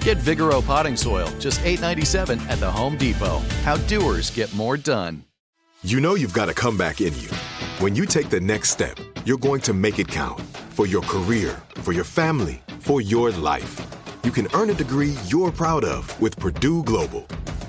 Get Vigoro potting soil, just $8.97 at the Home Depot. How doers get more done. You know you've got a comeback in you. When you take the next step, you're going to make it count for your career, for your family, for your life. You can earn a degree you're proud of with Purdue Global.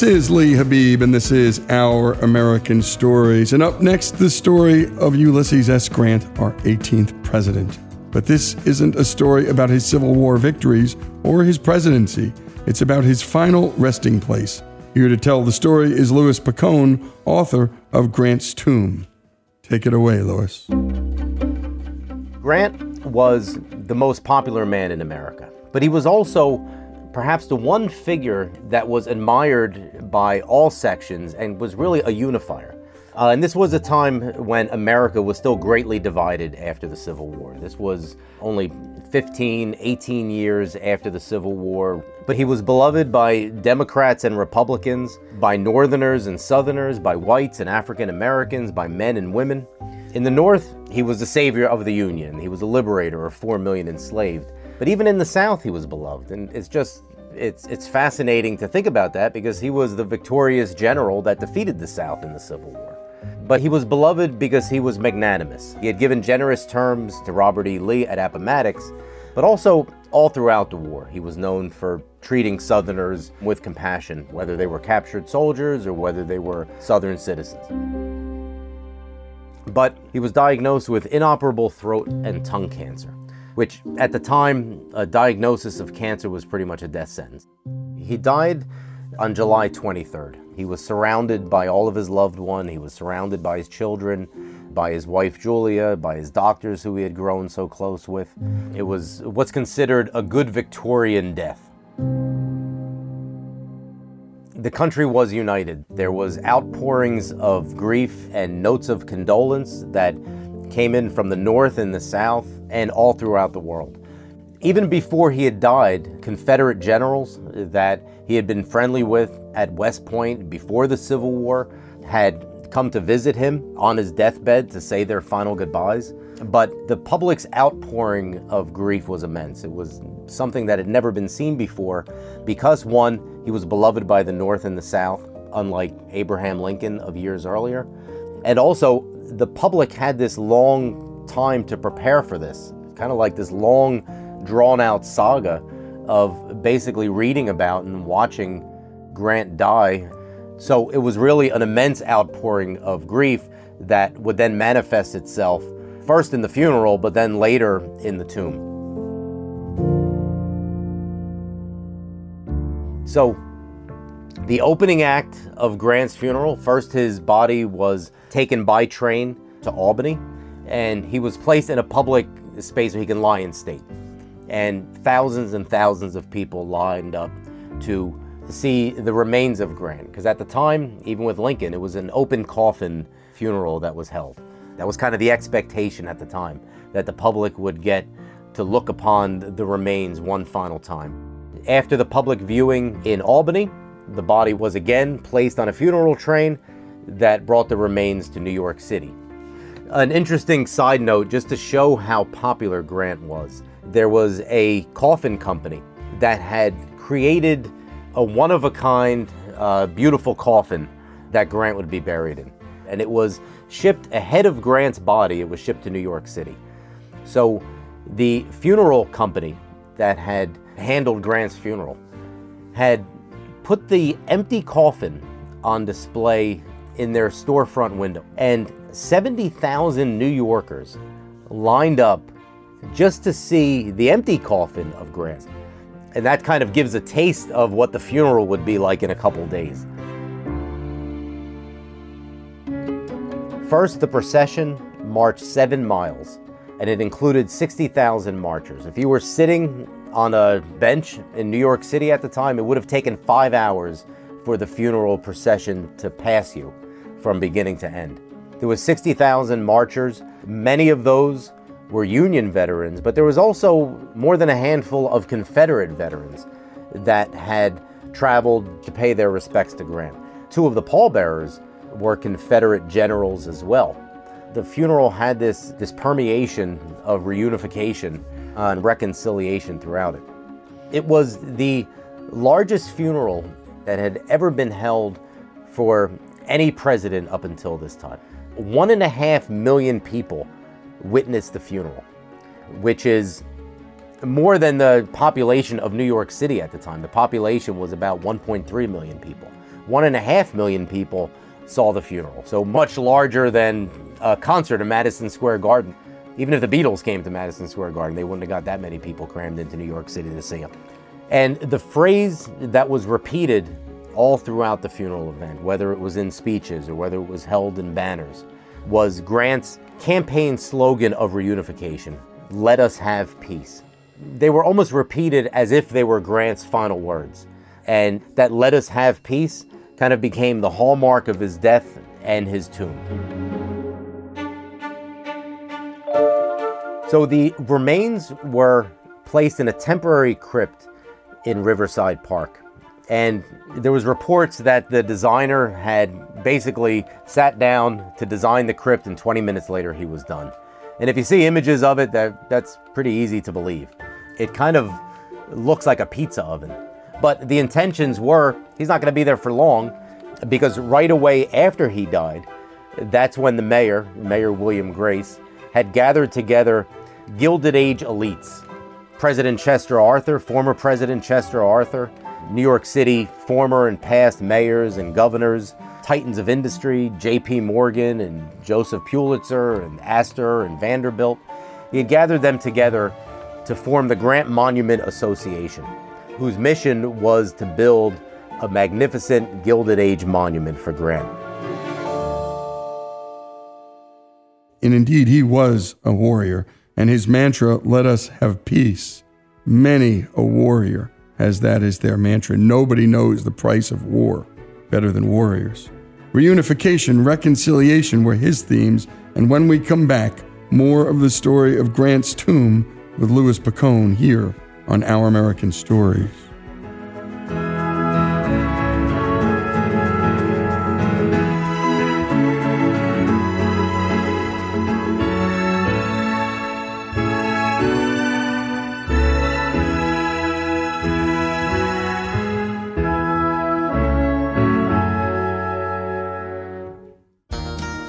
This is Lee Habib, and this is Our American Stories. And up next, the story of Ulysses S. Grant, our 18th president. But this isn't a story about his Civil War victories or his presidency. It's about his final resting place. Here to tell the story is Louis Picone, author of Grant's Tomb. Take it away, Louis. Grant was the most popular man in America, but he was also perhaps the one figure that was admired by all sections and was really a unifier. Uh, and this was a time when America was still greatly divided after the Civil War. This was only 15, 18 years after the Civil War. But he was beloved by Democrats and Republicans, by Northerners and Southerners, by whites and African Americans, by men and women. In the North, he was the savior of the Union. He was a liberator of 4 million enslaved. But even in the South, he was beloved. And it's just, it's, it's fascinating to think about that because he was the victorious general that defeated the South in the Civil War. But he was beloved because he was magnanimous. He had given generous terms to Robert E. Lee at Appomattox, but also all throughout the war. He was known for treating Southerners with compassion, whether they were captured soldiers or whether they were Southern citizens. But he was diagnosed with inoperable throat and tongue cancer which at the time, a diagnosis of cancer was pretty much a death sentence. He died on July 23rd. He was surrounded by all of his loved one. He was surrounded by his children, by his wife Julia, by his doctors who he had grown so close with. It was what's considered a good Victorian death. the country was united. There was outpourings of grief and notes of condolence that came in from the north and the south and all throughout the world. Even before he had died, Confederate generals that he had been friendly with at West Point before the Civil War had come to visit him on his deathbed to say their final goodbyes. But the public's outpouring of grief was immense. It was something that had never been seen before because, one, he was beloved by the North and the South, unlike Abraham Lincoln of years earlier. And also, the public had this long time to prepare for this, kind of like this long, drawn out saga of basically reading about and watching Grant die. So it was really an immense outpouring of grief that would then manifest itself first in the funeral, but then later in the tomb. So, the opening act of Grant's funeral first, his body was taken by train to Albany, and he was placed in a public space where he can lie in state. And thousands and thousands of people lined up to see the remains of Grant, because at the time, even with Lincoln, it was an open coffin funeral that was held. That was kind of the expectation at the time, that the public would get to look upon the remains one final time. After the public viewing in Albany, the body was again placed on a funeral train that brought the remains to New York City. An interesting side note, just to show how popular Grant was, there was a coffin company that had created a one of a kind, uh, beautiful coffin that Grant would be buried in. And it was shipped ahead of Grant's body, it was shipped to New York City. So the funeral company that had handled Grant's funeral had put the empty coffin on display in their storefront window. And 70,000 New Yorkers lined up just to see the empty coffin of Grant. And that kind of gives a taste of what the funeral would be like in a couple days. First, the procession marched seven miles, and it included 60,000 marchers. If you were sitting on a bench in New York City at the time, it would have taken five hours for the funeral procession to pass you from beginning to end. There was 60,000 marchers. Many of those were Union veterans, but there was also more than a handful of Confederate veterans that had traveled to pay their respects to Grant. Two of the pallbearers were Confederate generals as well. The funeral had this, this permeation of reunification and reconciliation throughout it. It was the largest funeral that had ever been held for any president up until this time. One and a half million people witnessed the funeral, which is more than the population of New York City at the time. The population was about 1.3 million people. One and a half million people saw the funeral. So much larger than a concert in Madison Square Garden. Even if the Beatles came to Madison Square Garden, they wouldn't have got that many people crammed into New York City to see them. And the phrase that was repeated all throughout the funeral event, whether it was in speeches or whether it was held in banners, was Grant's campaign slogan of reunification let us have peace. They were almost repeated as if they were Grant's final words. And that let us have peace kind of became the hallmark of his death and his tomb. So the remains were placed in a temporary crypt in Riverside Park. And there was reports that the designer had basically sat down to design the crypt and 20 minutes later he was done. And if you see images of it, that, that's pretty easy to believe. It kind of looks like a pizza oven. But the intentions were he's not going to be there for long because right away after he died, that's when the mayor, Mayor William Grace, had gathered together Gilded Age elites. President Chester Arthur, former President Chester Arthur, New York City former and past mayors and governors, titans of industry, J.P. Morgan and Joseph Pulitzer and Astor and Vanderbilt. He had gathered them together to form the Grant Monument Association whose mission was to build a magnificent Gilded Age monument for Grant. And indeed, he was a warrior, and his mantra, let us have peace. Many a warrior has that as their mantra. Nobody knows the price of war. better than warriors. Reunification, reconciliation were his themes, and when we come back, more of the story of Grant's tomb with Louis Picone here on Our American Stories.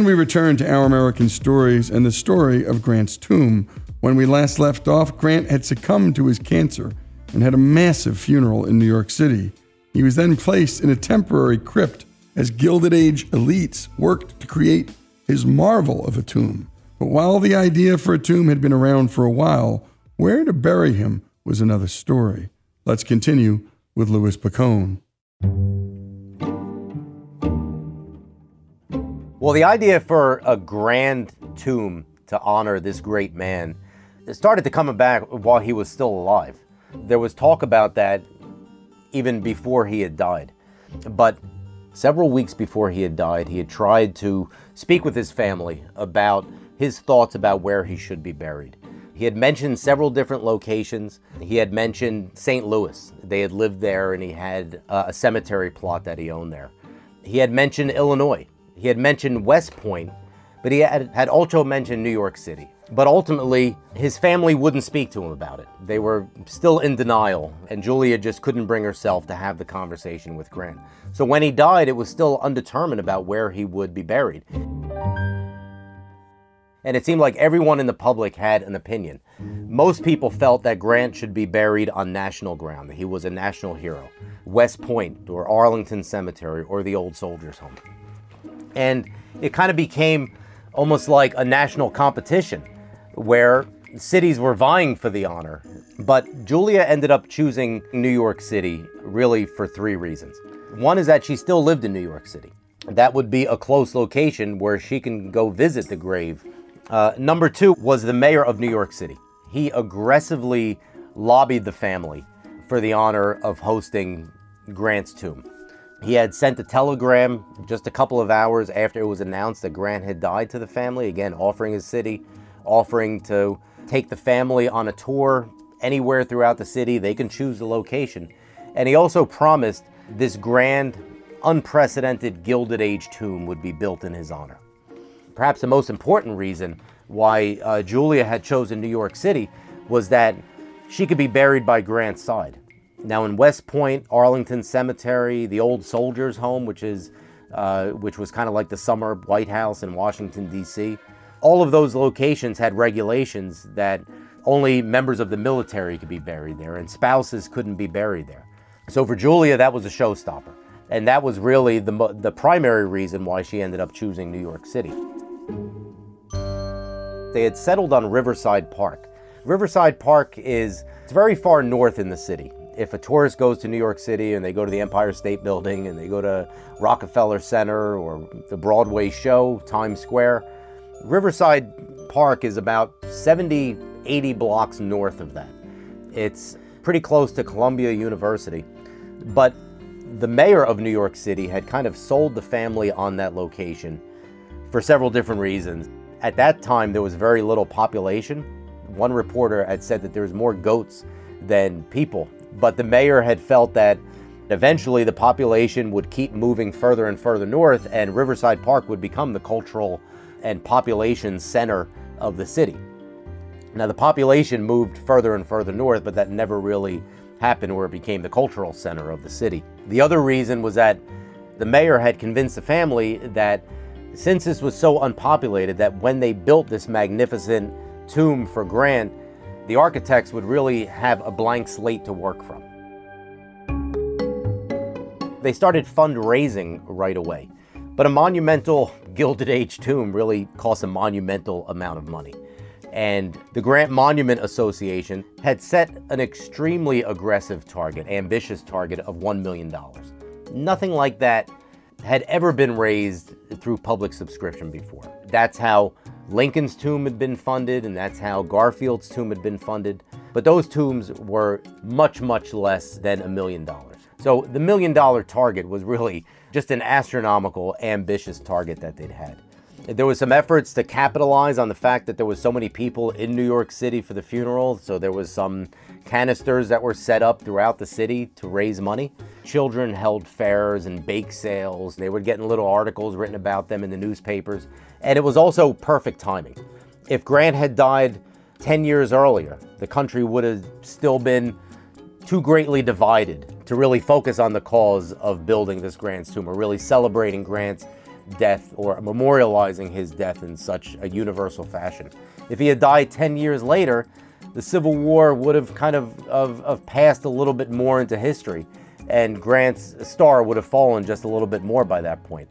And we return to Our American Stories and the story of Grant's tomb. When we last left off, Grant had succumbed to his cancer and had a massive funeral in New York City. He was then placed in a temporary crypt as Gilded Age elites worked to create his marvel of a tomb. But while the idea for a tomb had been around for a while, where to bury him was another story. Let's continue with Louis Picone. Well, the idea for a grand tomb to honor this great man started to come back while he was still alive. There was talk about that even before he had died. But several weeks before he had died, he had tried to speak with his family about his thoughts about where he should be buried. He had mentioned several different locations. He had mentioned St. Louis. They had lived there and he had uh, a cemetery plot that he owned there. He had mentioned Illinois. He had mentioned West Point, but he had, had also mentioned New York City. But ultimately, his family wouldn't speak to him about it. They were still in denial, and Julia just couldn't bring herself to have the conversation with Grant. So when he died, it was still undetermined about where he would be buried. And it seemed like everyone in the public had an opinion. Most people felt that Grant should be buried on national ground, that he was a national hero. West Point, or Arlington Cemetery, or the Old Soldiers Home. And it kind of became almost like a national competition where cities were vying for the honor. But Julia ended up choosing New York City really for three reasons. One is that she still lived in New York City. That would be a close location where she can go visit the grave. Uh, number two was the mayor of New York City. He aggressively lobbied the family for the honor of hosting Grant's tomb. He had sent a telegram just a couple of hours after it was announced that Grant had died to the family, again, offering his city, offering to take the family on a tour anywhere throughout the city. They can choose the location. And he also promised this grand, unprecedented Gilded Age tomb would be built in his honor. Perhaps the most important reason why uh, Julia had chosen New York City was that she could be buried by Grant's side. Now in West Point, Arlington Cemetery, the old soldiers' home, which is uh, which was kind of like the summer White House in Washington D.C. All of those locations had regulations that only members of the military could be buried there, and spouses couldn't be buried there. So for Julia, that was a showstopper, and that was really the the primary reason why she ended up choosing New York City. They had settled on Riverside Park. Riverside Park is it's very far north in the city if a tourist goes to New York City and they go to the Empire State Building and they go to Rockefeller Center or the Broadway show, Times Square, Riverside Park is about 70, 80 blocks north of that. It's pretty close to Columbia University. But the mayor of New York City had kind of sold the family on that location for several different reasons. At that time, there was very little population. One reporter had said that there was more goats than people but the mayor had felt that eventually the population would keep moving further and further north, and Riverside Park would become the cultural and population center of the city. Now, the population moved further and further north, but that never really happened where it became the cultural center of the city. The other reason was that the mayor had convinced the family that Since this was so unpopulated that when they built this magnificent tomb for Grant, the architects would really have a blank slate to work from. They started fundraising right away. But a monumental Gilded Age tomb really costs a monumental amount of money. And the Grant Monument Association had set an extremely aggressive target, ambitious target of $1 million. Nothing like that had ever been raised through public subscription before. That's how Lincoln's tomb had been funded, and that's how Garfield's tomb had been funded. But those tombs were much, much less than a million dollars. So the million dollar target was really just an astronomical, ambitious target that they'd had. There was some efforts to capitalize on the fact that there was so many people in New York City for the funeral, so there was some canisters that were set up throughout the city to raise money. Children held fairs and bake sales. They were getting little articles written about them in the newspapers, and it was also perfect timing. If Grant had died 10 years earlier, the country would have still been too greatly divided to really focus on the cause of building this Grant's tomb or really celebrating Grant's death or memorializing his death in such a universal fashion. If he had died 10 years later, the Civil War would have kind of, of, of, passed a little bit more into history, and Grant's star would have fallen just a little bit more by that point.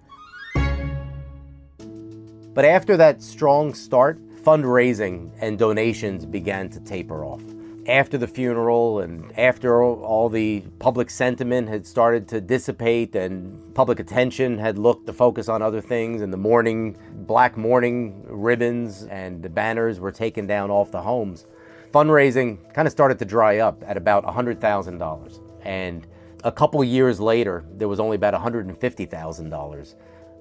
But after that strong start, fundraising and donations began to taper off after the funeral and after all the public sentiment had started to dissipate and public attention had looked to focus on other things and the mourning black mourning ribbons and the banners were taken down off the homes. Fundraising kind of started to dry up at about $100000 and a couple years later there was only about $150000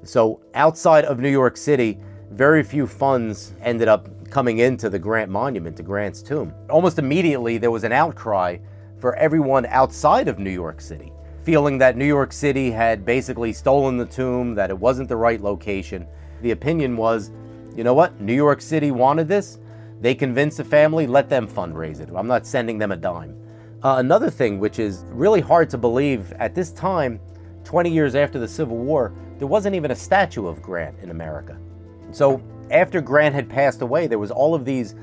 so outside of new york city very few funds ended up coming into the Grant Monument, to Grant's tomb. Almost immediately, there was an outcry for everyone outside of New York City, feeling that New York City had basically stolen the tomb, that it wasn't the right location. The opinion was, you know what, New York City wanted this. They convinced the family, let them fundraise it. I'm not sending them a dime. Uh, another thing, which is really hard to believe, at this time, 20 years after the Civil War, there wasn't even a statue of Grant in America. So after Grant had passed away, there was all of these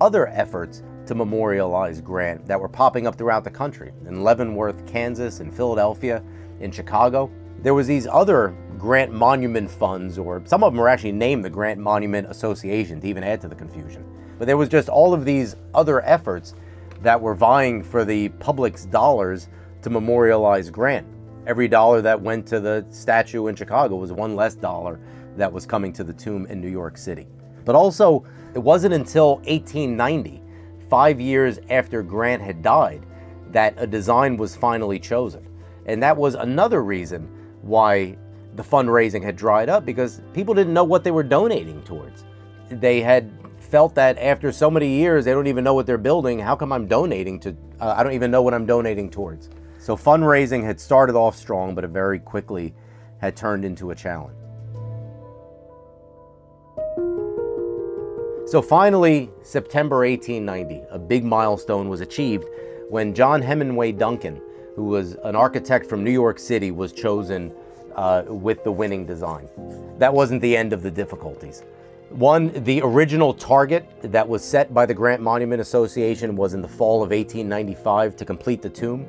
other efforts to memorialize Grant that were popping up throughout the country in Leavenworth, Kansas, in Philadelphia, in Chicago. There was these other Grant Monument funds, or some of them were actually named the Grant Monument Association to even add to the confusion. But there was just all of these other efforts that were vying for the public's dollars to memorialize Grant. Every dollar that went to the statue in Chicago was one less dollar that was coming to the tomb in New York City. But also, it wasn't until 1890, five years after Grant had died, that a design was finally chosen. And that was another reason why the fundraising had dried up because people didn't know what they were donating towards. They had felt that after so many years, they don't even know what they're building. How come I'm donating to? Uh, I don't even know what I'm donating towards. So fundraising had started off strong, but it very quickly had turned into a challenge. So finally, September 1890, a big milestone was achieved when John Hemenway Duncan, who was an architect from New York City, was chosen uh, with the winning design. That wasn't the end of the difficulties. One, the original target that was set by the Grant Monument Association was in the fall of 1895 to complete the tomb,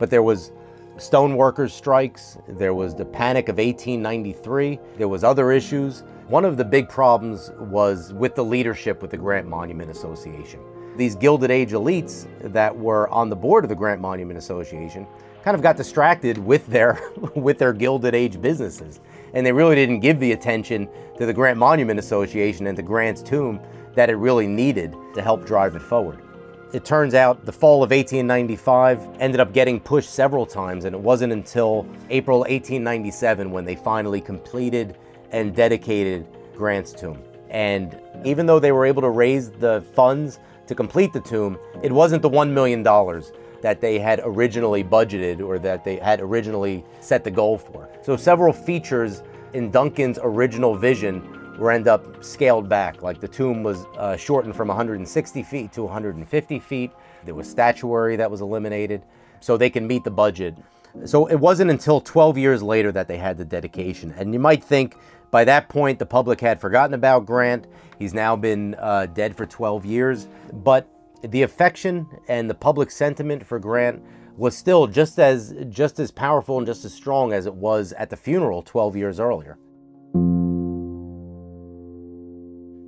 but there was stoneworkers strikes, there was the panic of 1893, there was other issues. One of the big problems was with the leadership with the Grant Monument Association. These Gilded Age elites that were on the board of the Grant Monument Association kind of got distracted with their with their Gilded Age businesses. And they really didn't give the attention to the Grant Monument Association and to Grant's tomb that it really needed to help drive it forward. It turns out the fall of 1895 ended up getting pushed several times, and it wasn't until April 1897 when they finally completed and dedicated Grant's tomb. And even though they were able to raise the funds to complete the tomb, it wasn't the $1 million that they had originally budgeted or that they had originally set the goal for. So several features in Duncan's original vision were end up scaled back. Like the tomb was uh, shortened from 160 feet to 150 feet. There was statuary that was eliminated so they can meet the budget. So it wasn't until 12 years later that they had the dedication. And you might think by that point the public had forgotten about Grant. He's now been uh, dead for 12 years. But the affection and the public sentiment for Grant was still just as just as powerful and just as strong as it was at the funeral 12 years earlier.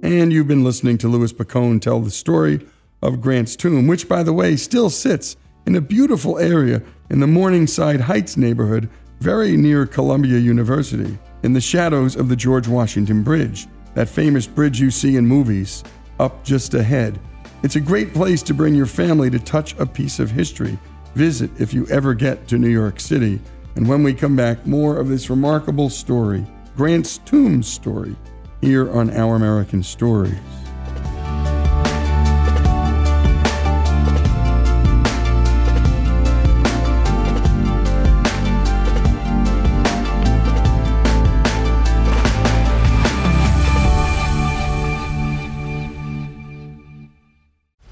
And you've been listening to Louis Picone tell the story of Grant's tomb, which, by the way, still sits in a beautiful area in the Morningside Heights neighborhood, very near Columbia University, in the shadows of the George Washington Bridge, that famous bridge you see in movies, up just ahead. It's a great place to bring your family to touch a piece of history. Visit if you ever get to New York City. And when we come back, more of this remarkable story, Grant's Tomb story, here on Our American Stories.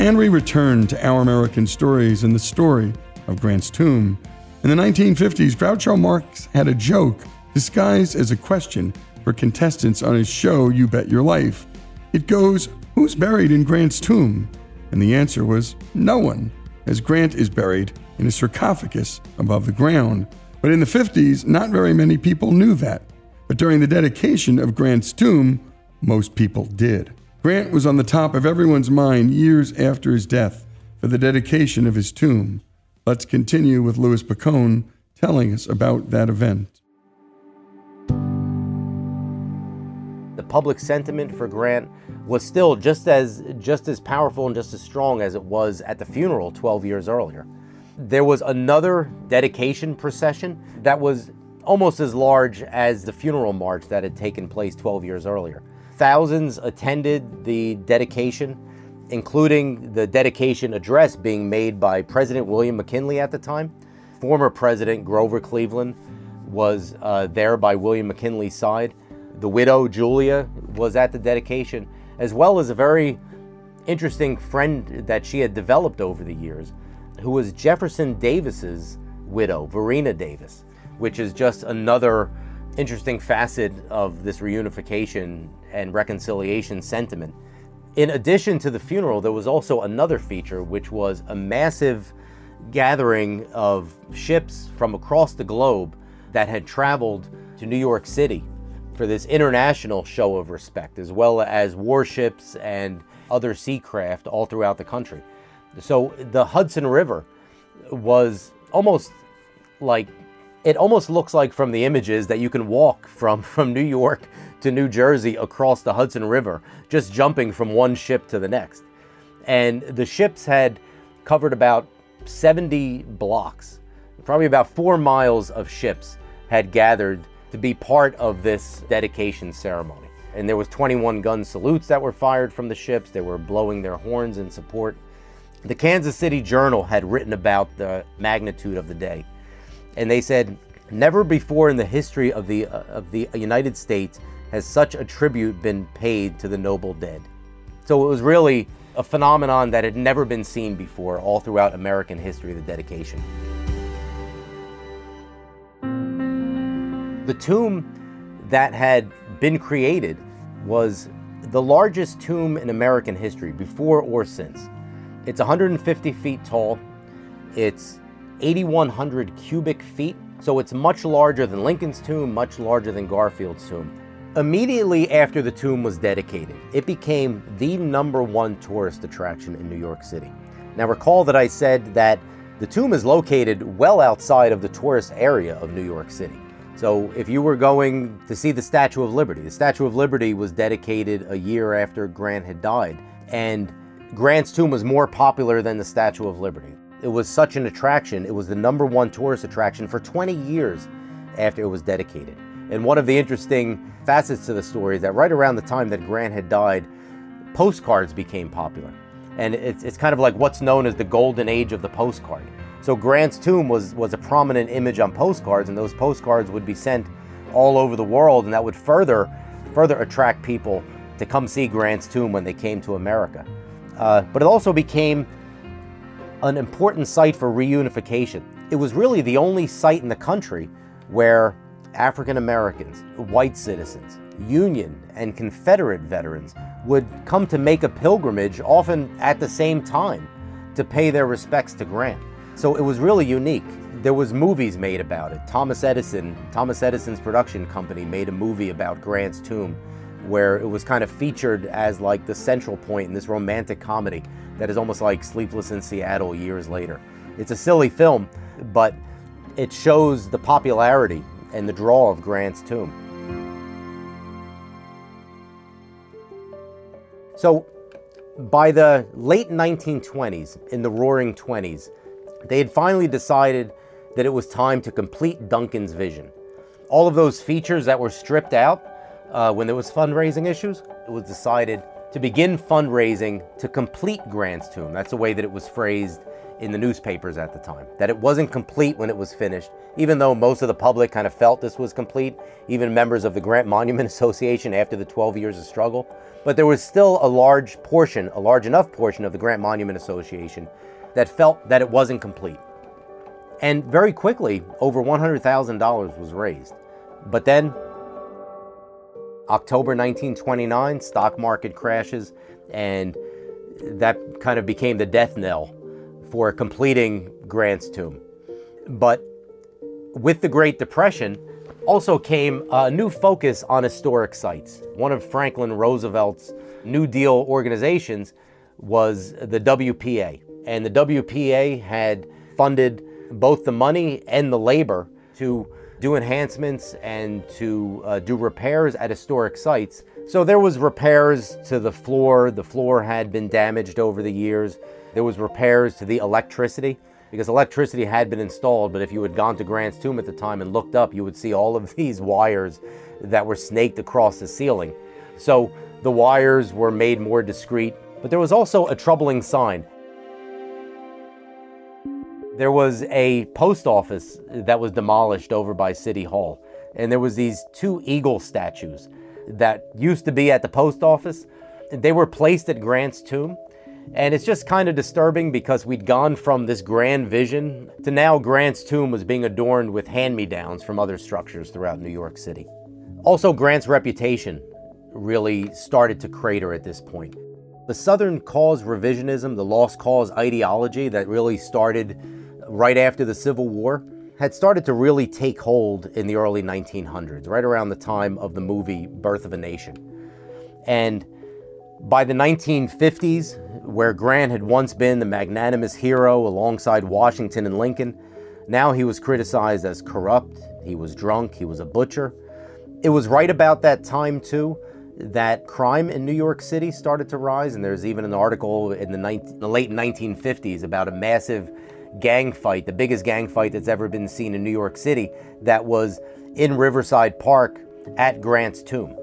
And we return to Our American Stories and the story of Grant's tomb. In the 1950s, Groucho Marx had a joke disguised as a question for contestants on his show, You Bet Your Life. It goes, Who's buried in Grant's tomb? And the answer was, No one, as Grant is buried in a sarcophagus above the ground. But in the 50s, not very many people knew that. But during the dedication of Grant's tomb, most people did. Grant was on the top of everyone's mind years after his death for the dedication of his tomb. Let's continue with Louis Picone telling us about that event. The public sentiment for Grant was still just as just as powerful and just as strong as it was at the funeral 12 years earlier. There was another dedication procession that was almost as large as the funeral march that had taken place 12 years earlier. Thousands attended the dedication, including the dedication address being made by President William McKinley at the time. Former President Grover Cleveland was uh, there by William McKinley's side. The widow, Julia, was at the dedication, as well as a very interesting friend that she had developed over the years, who was Jefferson Davis's widow, Varina Davis, which is just another interesting facet of this reunification and reconciliation sentiment. In addition to the funeral, there was also another feature, which was a massive gathering of ships from across the globe that had traveled to New York City for this international show of respect, as well as warships and other sea craft all throughout the country. So the Hudson River was almost like it almost looks like from the images that you can walk from, from New York to New Jersey across the Hudson River, just jumping from one ship to the next. And the ships had covered about 70 blocks, probably about four miles of ships had gathered to be part of this dedication ceremony. And there was 21 gun salutes that were fired from the ships. They were blowing their horns in support. The Kansas City Journal had written about the magnitude of the day. And they said, never before in the history of the, uh, of the United States has such a tribute been paid to the noble dead. So it was really a phenomenon that had never been seen before all throughout American history, the dedication. The tomb that had been created was the largest tomb in American history, before or since. It's 150 feet tall. It's 8,100 cubic feet, so it's much larger than Lincoln's tomb, much larger than Garfield's tomb. Immediately after the tomb was dedicated, it became the number one tourist attraction in New York City. Now, recall that I said that the tomb is located well outside of the tourist area of New York City. So, if you were going to see the Statue of Liberty, the Statue of Liberty was dedicated a year after Grant had died, and Grant's tomb was more popular than the Statue of Liberty. It was such an attraction, it was the number one tourist attraction for 20 years after it was dedicated. And one of the interesting facets to the story is that right around the time that Grant had died, postcards became popular. And it's, it's kind of like what's known as the golden age of the postcard. So Grant's tomb was, was a prominent image on postcards, and those postcards would be sent all over the world, and that would further, further attract people to come see Grant's tomb when they came to America. Uh, but it also became an important site for reunification. It was really the only site in the country where African Americans, white citizens, Union and Confederate veterans would come to make a pilgrimage often at the same time to pay their respects to Grant. So it was really unique. There was movies made about it. Thomas Edison, Thomas Edison's production company made a movie about Grant's tomb where it was kind of featured as like the central point in this romantic comedy that is almost like Sleepless in Seattle years later. It's a silly film, but it shows the popularity and the draw of Grant's tomb. So, by the late 1920s, in the roaring 20s, they had finally decided that it was time to complete Duncan's vision. All of those features that were stripped out uh, when there was fundraising issues, it was decided to begin fundraising to complete Grant's tomb. That's the way that it was phrased in the newspapers at the time. That it wasn't complete when it was finished, even though most of the public kind of felt this was complete, even members of the Grant Monument Association after the 12 years of struggle. But there was still a large portion, a large enough portion of the Grant Monument Association that felt that it wasn't complete. And very quickly, over $100,000 was raised. But then, October 1929, stock market crashes, and that kind of became the death knell for completing Grant's tomb. But with the Great Depression, also came a new focus on historic sites. One of Franklin Roosevelt's New Deal organizations was the WPA. And the WPA had funded both the money and the labor to do enhancements and to uh, do repairs at historic sites. So there was repairs to the floor. The floor had been damaged over the years. There was repairs to the electricity because electricity had been installed, but if you had gone to Grant's tomb at the time and looked up, you would see all of these wires that were snaked across the ceiling. So the wires were made more discreet, but there was also a troubling sign. There was a post office that was demolished over by City Hall, and there was these two eagle statues that used to be at the post office. They were placed at Grant's tomb, and it's just kind of disturbing because we'd gone from this grand vision to now Grant's tomb was being adorned with hand me downs from other structures throughout New York City. Also, Grant's reputation really started to crater at this point. The Southern cause revisionism, the lost cause ideology that really started right after the Civil War, had started to really take hold in the early 1900s, right around the time of the movie Birth of a Nation. And by the 1950s, where Grant had once been the magnanimous hero alongside Washington and Lincoln, now he was criticized as corrupt, he was drunk, he was a butcher. It was right about that time, too, that crime in New York City started to rise, and there's even an article in the, 19, the late 1950s about a massive gang fight, the biggest gang fight that's ever been seen in New York City, that was in Riverside Park at Grant's tomb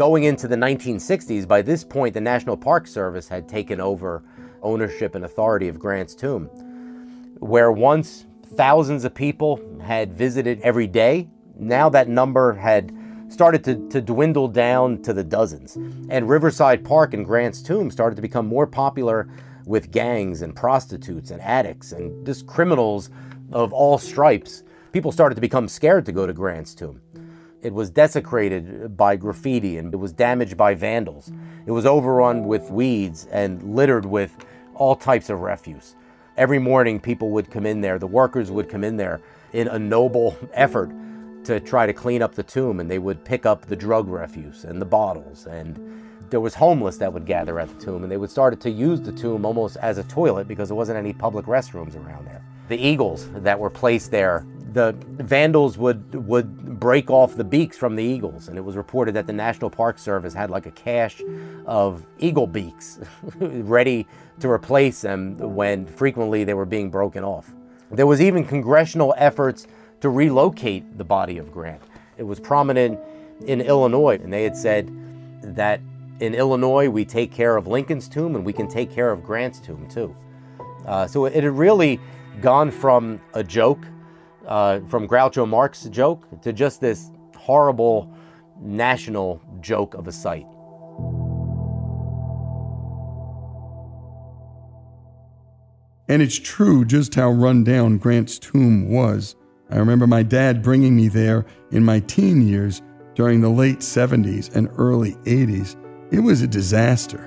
going into the 1960s, by this point, the National Park Service had taken over ownership and authority of Grant's tomb, where once thousands of people had visited every day, now that number had started to, to dwindle down to the dozens. And Riverside Park and Grant's tomb started to become more popular with gangs and prostitutes and addicts and just criminals of all stripes. People started to become scared to go to Grant's tomb. It was desecrated by graffiti and it was damaged by vandals. It was overrun with weeds and littered with all types of refuse. Every morning, people would come in there, the workers would come in there in a noble effort to try to clean up the tomb, and they would pick up the drug refuse and the bottles. And there was homeless that would gather at the tomb, and they would start to use the tomb almost as a toilet because there wasn't any public restrooms around there. The eagles that were placed there the vandals would would break off the beaks from the eagles and it was reported that the national park service had like a cache of eagle beaks ready to replace them when frequently they were being broken off there was even congressional efforts to relocate the body of grant it was prominent in illinois and they had said that in illinois we take care of lincoln's tomb and we can take care of grant's tomb too uh, so it had really gone from a joke uh, from Groucho Marx's joke to just this horrible national joke of a site. And it's true just how run down Grant's tomb was I remember my dad bringing me there in my teen years during the late 70s and early 80s. It was a disaster.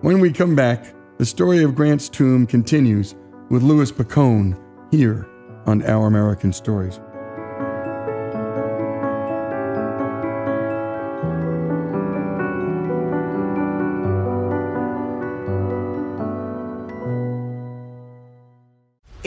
When we come back, the story of Grant's tomb continues with Louis Picone here on Our American Stories.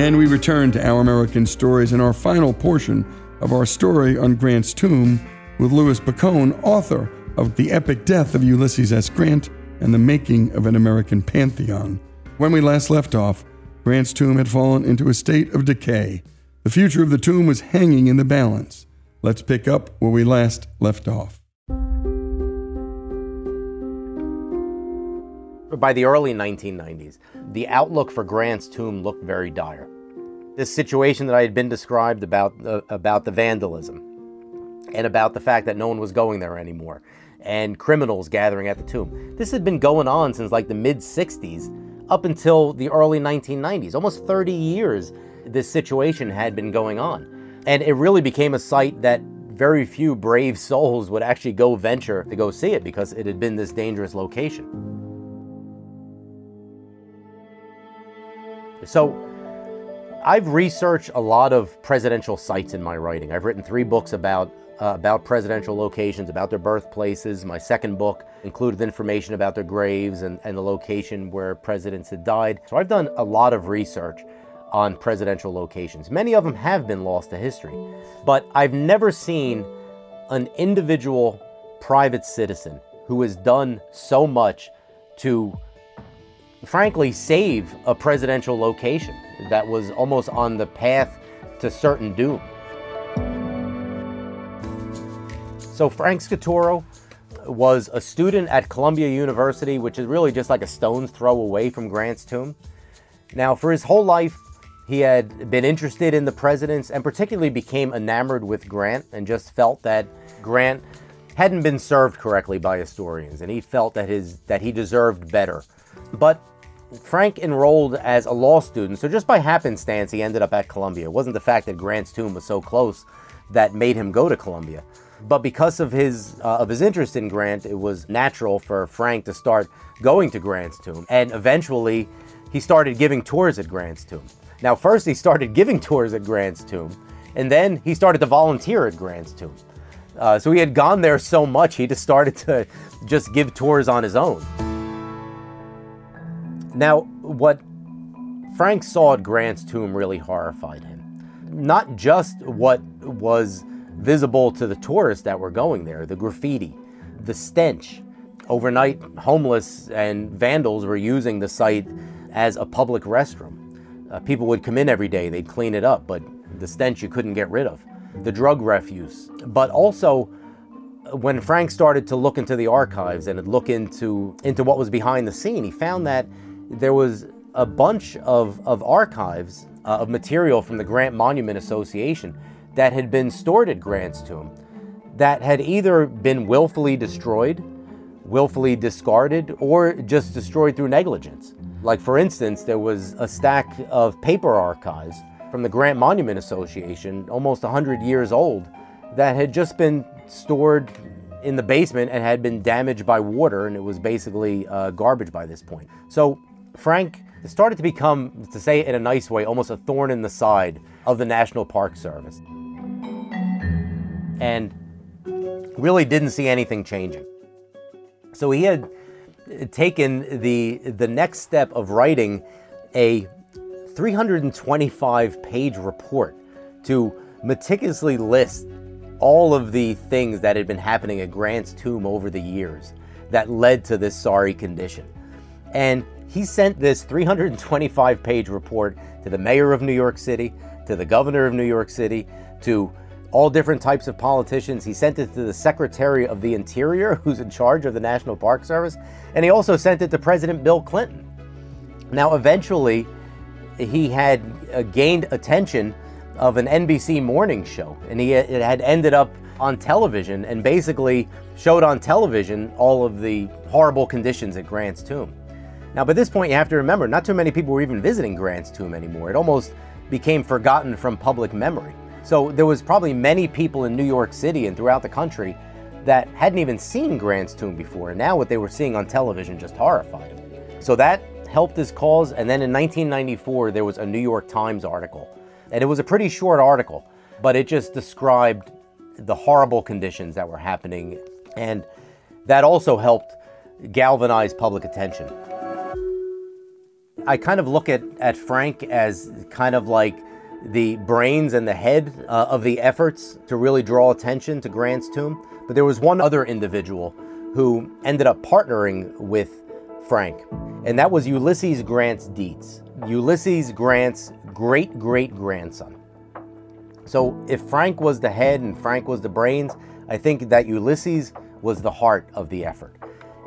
And we return to Our American Stories in our final portion of our story on Grant's tomb with Louis Picone, author of The Epic Death of Ulysses S. Grant and the Making of an American Pantheon. When we last left off, Grant's tomb had fallen into a state of decay. The future of the tomb was hanging in the balance. Let's pick up where we last left off. By the early 1990s, the outlook for Grant's tomb looked very dire. This situation that I had been described about, uh, about the vandalism and about the fact that no one was going there anymore and criminals gathering at the tomb. This had been going on since like the mid 60s up until the early 1990s. Almost 30 years this situation had been going on. And it really became a site that very few brave souls would actually go venture to go see it because it had been this dangerous location. So, I've researched a lot of presidential sites in my writing. I've written three books about uh, about presidential locations, about their birthplaces. My second book included information about their graves and, and the location where presidents had died. So I've done a lot of research on presidential locations. Many of them have been lost to history, but I've never seen an individual private citizen who has done so much to frankly, save a presidential location that was almost on the path to certain doom. So, Frank Scaturro was a student at Columbia University, which is really just like a stone's throw away from Grant's tomb. Now, for his whole life, he had been interested in the presidents and particularly became enamored with Grant and just felt that Grant hadn't been served correctly by historians and he felt that his that he deserved better. But Frank enrolled as a law student, so just by happenstance, he ended up at Columbia. It wasn't the fact that Grant's tomb was so close that made him go to Columbia. But because of his uh, of his interest in Grant, it was natural for Frank to start going to Grant's tomb, and eventually, he started giving tours at Grant's tomb. Now, first he started giving tours at Grant's tomb, and then he started to volunteer at Grant's tomb. Uh, so he had gone there so much, he just started to just give tours on his own. Now, what Frank saw at Grant's tomb really horrified him. Not just what was visible to the tourists that were going there, the graffiti, the stench. Overnight, homeless and vandals were using the site as a public restroom. Uh, people would come in every day, they'd clean it up, but the stench you couldn't get rid of. The drug refuse. But also, when Frank started to look into the archives and look into, into what was behind the scene, he found that there was a bunch of, of archives uh, of material from the Grant Monument Association that had been stored at Grant's tomb that had either been willfully destroyed, willfully discarded, or just destroyed through negligence. Like, for instance, there was a stack of paper archives from the Grant Monument Association, almost 100 years old, that had just been stored in the basement and had been damaged by water, and it was basically uh, garbage by this point. So, Frank started to become, to say it in a nice way, almost a thorn in the side of the National Park Service. And really didn't see anything changing. So he had uh, taken the, the next step of writing a 325 page report to meticulously list all of the things that had been happening at Grant's tomb over the years that led to this sorry condition. And he sent this 325 page report to the mayor of New York City, to the governor of New York City, to all different types of politicians. He sent it to the Secretary of the Interior, who's in charge of the National Park Service, and he also sent it to President Bill Clinton. Now, eventually, he had uh, gained attention of an NBC morning show, and he it had ended up on television and basically showed on television all of the horrible conditions at Grant's tomb. Now, by this point, you have to remember, not too many people were even visiting Grant's tomb anymore. It almost became forgotten from public memory. So there was probably many people in New York City and throughout the country that hadn't even seen Grant's tomb before. And now what they were seeing on television just horrified them. So that helped his cause. And then in 1994, there was a New York Times article. And it was a pretty short article, but it just described the horrible conditions that were happening. And that also helped galvanize public attention. I kind of look at, at Frank as kind of like the brains and the head uh, of the efforts to really draw attention to Grant's tomb. But there was one other individual who ended up partnering with Frank, and that was Ulysses Grant Dietz, Ulysses Grant's great great grandson. So if Frank was the head and Frank was the brains, I think that Ulysses was the heart of the effort.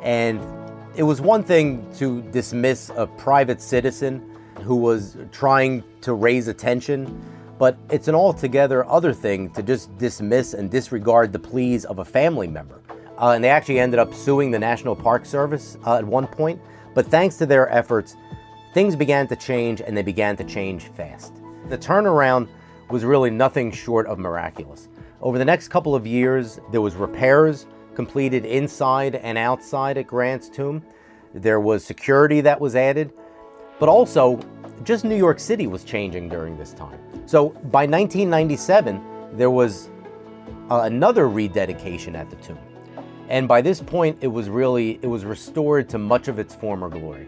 And it was one thing to dismiss a private citizen who was trying to raise attention, but it's an altogether other thing to just dismiss and disregard the pleas of a family member. Uh, and they actually ended up suing the National Park Service uh, at one point. But thanks to their efforts, things began to change and they began to change fast. The turnaround was really nothing short of miraculous. Over the next couple of years, there was repairs completed inside and outside at Grant's tomb. There was security that was added, but also just New York City was changing during this time. So by 1997, there was uh, another rededication at the tomb. And by this point, it was really, it was restored to much of its former glory.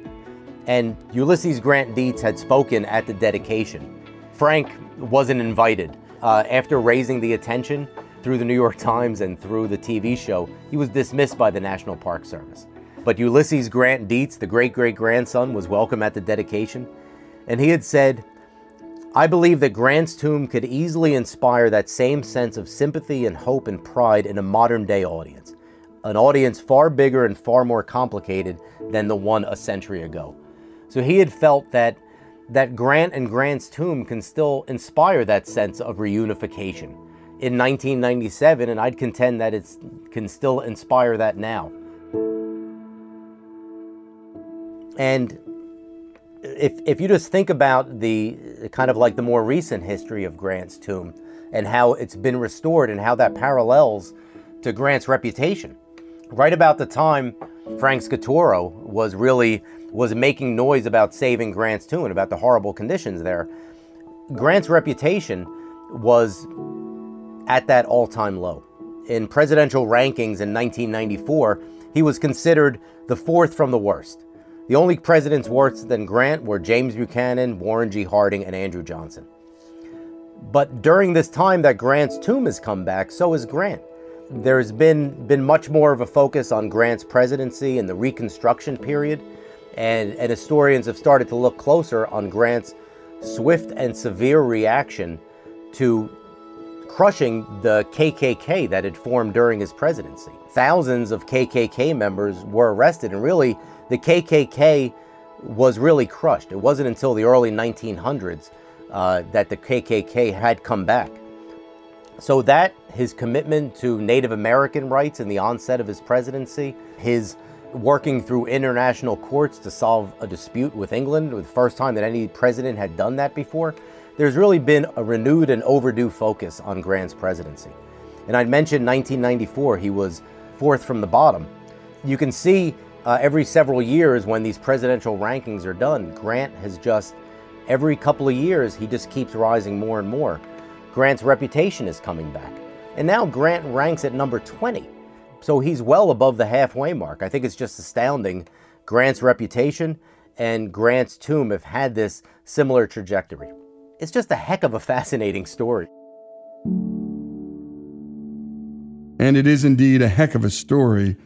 And Ulysses Grant Dietz had spoken at the dedication. Frank wasn't invited. Uh, after raising the attention through the New York Times and through the TV show, he was dismissed by the National Park Service. But Ulysses Grant Dietz, the great great grandson, was welcome at the dedication. And he had said, I believe that Grant's tomb could easily inspire that same sense of sympathy and hope and pride in a modern day audience an audience far bigger and far more complicated than the one a century ago. So he had felt that that Grant and Grant's tomb can still inspire that sense of reunification in 1997, and I'd contend that it can still inspire that now. And if, if you just think about the kind of like the more recent history of Grant's tomb and how it's been restored and how that parallels to Grant's reputation right about the time Frank Scaturro was really was making noise about saving Grant's tomb and about the horrible conditions there, Grant's reputation was at that all-time low. In presidential rankings in 1994, he was considered the fourth from the worst. The only presidents worse than Grant were James Buchanan, Warren G. Harding, and Andrew Johnson. But during this time that Grant's tomb has come back, so has Grant. There's been been much more of a focus on Grant's presidency and the Reconstruction period, and, and historians have started to look closer on Grant's swift and severe reaction to crushing the KKK that had formed during his presidency. Thousands of KKK members were arrested, and really, the KKK was really crushed. It wasn't until the early 1900s uh, that the KKK had come back. So that his commitment to Native American rights in the onset of his presidency, his working through international courts to solve a dispute with England, the first time that any president had done that before, there's really been a renewed and overdue focus on Grant's presidency. And I'd mentioned 1994, he was fourth from the bottom. You can see uh, every several years when these presidential rankings are done, Grant has just, every couple of years, he just keeps rising more and more. Grant's reputation is coming back. And now Grant ranks at number 20. So he's well above the halfway mark. I think it's just astounding. Grant's reputation and Grant's tomb have had this similar trajectory. It's just a heck of a fascinating story. And it is indeed a heck of a story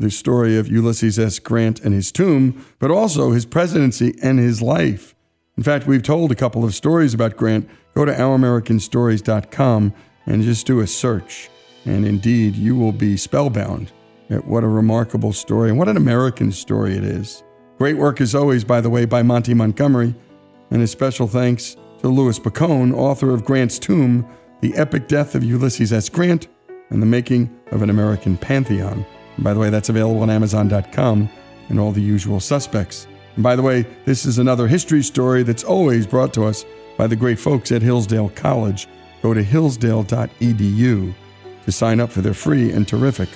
the story of Ulysses S. Grant and his tomb, but also his presidency and his life. In fact, we've told a couple of stories about Grant Go to ouramericanstories.com and just do a search. And indeed, you will be spellbound at what a remarkable story and what an American story it is. Great work, as always, by the way, by Monty Montgomery. And a special thanks to Louis Picone, author of Grant's Tomb, The Epic Death of Ulysses S. Grant, and the Making of an American Pantheon. And by the way, that's available on Amazon.com and all the usual suspects. And by the way, this is another history story that's always brought to us by the great folks at Hillsdale College. Go to hillsdale.edu to sign up for their free and terrific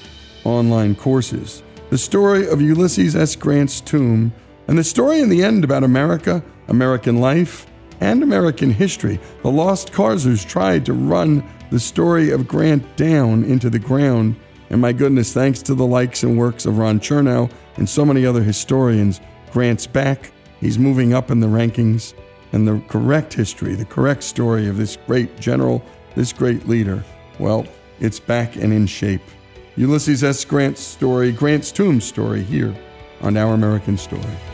online courses. The story of Ulysses S. Grant's tomb, and the story in the end about America, American life, and American history. The Lost Causers tried to run the story of Grant down into the ground. And my goodness, thanks to the likes and works of Ron Chernow and so many other historians, Grant's back He's moving up in the rankings, and the correct history, the correct story of this great general, this great leader, well, it's back and in shape. Ulysses S. Grant's story, Grant's tomb story, here on Our American Story.